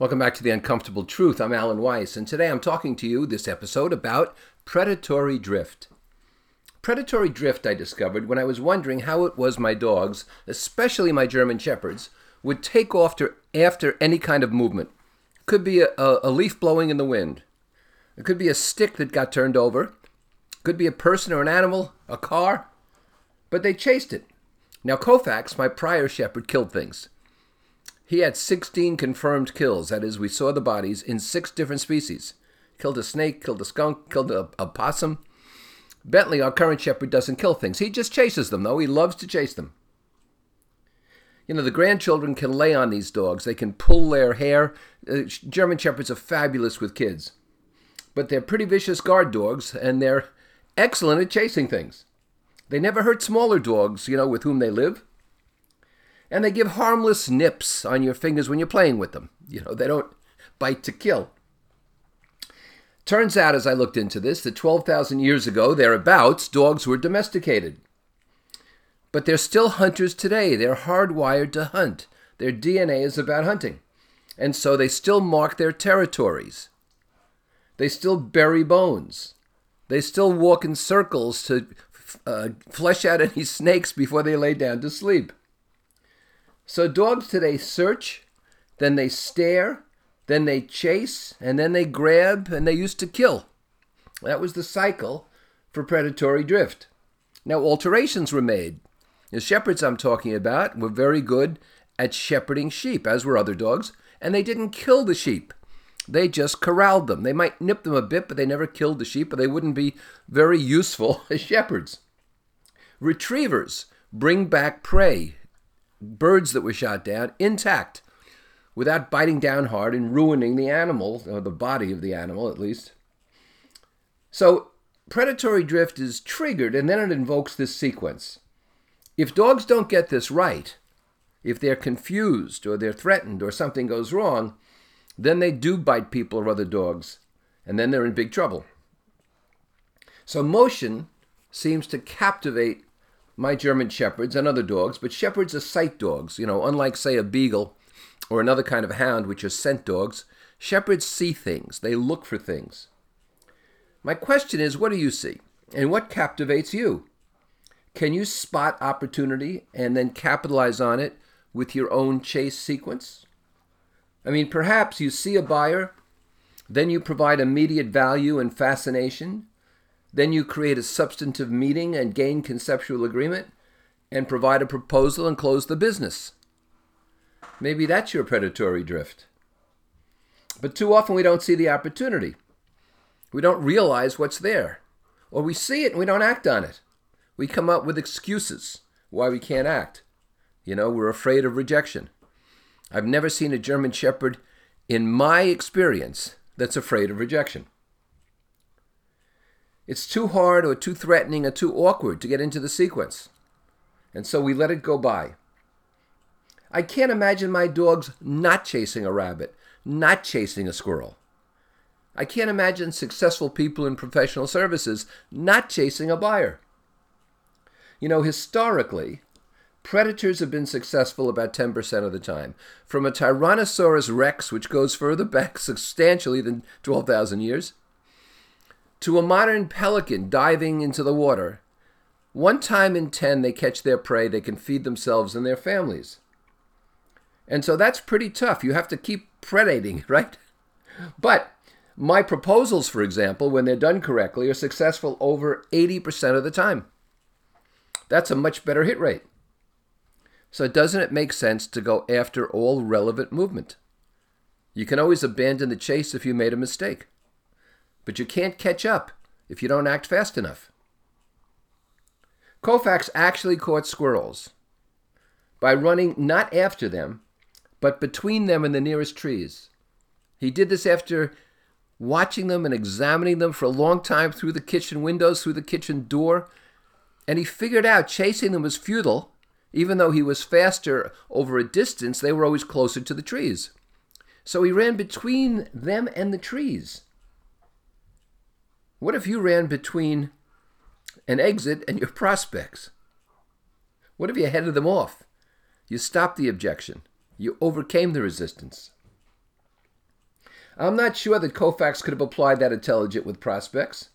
Welcome back to The Uncomfortable Truth. I'm Alan Weiss, and today I'm talking to you this episode about predatory drift. Predatory drift I discovered when I was wondering how it was my dogs, especially my German Shepherds, would take off to, after any kind of movement. Could be a, a, leaf blowing in the wind. It could be a stick that got turned over. Could be a person or an animal, a car. But they chased it. Now, Koufax, my prior shepherd, killed things. He had 16 confirmed kills. That is, we saw the bodies in six different species. Killed a snake, killed a skunk, killed a, a possum. Bentley, our current shepherd, doesn't kill things. He just chases them, though. He loves to chase them. You know, the grandchildren can lay on these dogs. They can pull their hair. Uh, German shepherds are fabulous with kids. But they're pretty vicious guard dogs, and they're excellent at chasing things. They never hurt smaller dogs, you know, with whom they live and they give harmless nips on your fingers when you're playing with them. You know, they don't bite to kill. Turns out, as I looked into this, that 12,000 years ago, thereabouts, dogs were domesticated. But they're still hunters today. They're hardwired to hunt. Their DNA is about hunting. And so they still mark their territories. They still bury bones. They still walk in circles to uh, flesh out any snakes before they lay down to sleep. So dogs today search, then they stare, then they chase, and then they grab, and they used to kill. That was the cycle for predatory drift. Now, alterations were made. The shepherds I'm talking about were very good at shepherding sheep, as were other dogs, and they didn't kill the sheep. They just corralled them. They might nip them a bit, but they never killed the sheep, or they wouldn't be very useful as shepherds. Retrievers bring back prey birds that were shot down intact without biting down hard and ruining the animal, or the body of the animal at least. So, predatory drift is triggered and then it invokes this sequence. If dogs don't get this right, if they're confused or they're threatened or something goes wrong, then they do bite people or other dogs, and then they're in big trouble. So, motion seems to captivate my German Shepherds and other dogs, but Shepherds are sight dogs. You know, unlike, say, a Beagle or another kind of hound, which are scent dogs, Shepherds see things, they look for things. My question is what do you see? And what captivates you? Can you spot opportunity and then capitalize on it with your own chase sequence? I mean, perhaps you see a buyer, then you provide immediate value and fascination, then you create a substantive meeting and gain conceptual agreement and provide a proposal and close the business. Maybe that's your predatory drift. But too often we don't see the opportunity. We don't realize what's there. Or we see it and we don't act on it. We come up with excuses why we can't act. You know, we're afraid of rejection. I've never seen a German Shepherd, in my experience, that's afraid of rejection. It's too hard or too threatening or too awkward to get into the sequence. And so we let it go by. I can't imagine my dogs not chasing a rabbit, not chasing a squirrel. I can't imagine successful people in professional services not chasing a buyer. You know, historically, predators have been successful about 10% of the time. From a Tyrannosaurus rex, which goes further back substantially than 12,000 years, to a modern pelican diving into the water. One time in 10, they catch their prey, they can feed themselves and their families. And so that's pretty tough. You have to keep predating, right? But my proposals, for example, when they're done correctly, are successful over 80% of the time. That's a much better hit rate. So, doesn't it make sense to go after all relevant movement? You can always abandon the chase if you made a mistake but you can't catch up if you don't act fast enough. Koufax actually caught squirrels by running not after them, but between them and the nearest trees. He did this after watching them and examining them for a long time through the kitchen windows, through the kitchen door, and he figured out chasing them was futile. Even though he was faster over a distance, they were always closer to the trees. So he ran between them and the trees. What if you ran between an exit and your prospects? What if you headed them off? You stopped the objection. You overcame the resistance. I'm not sure that Koufax could have applied that intelligence with prospects.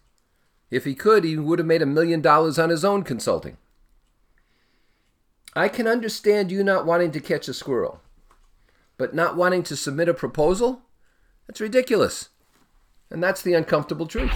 If he could, he would have made a million dollars on his own consulting. I can understand you not wanting to catch a squirrel, but not wanting to submit a proposal? That's ridiculous. And that's the uncomfortable truth.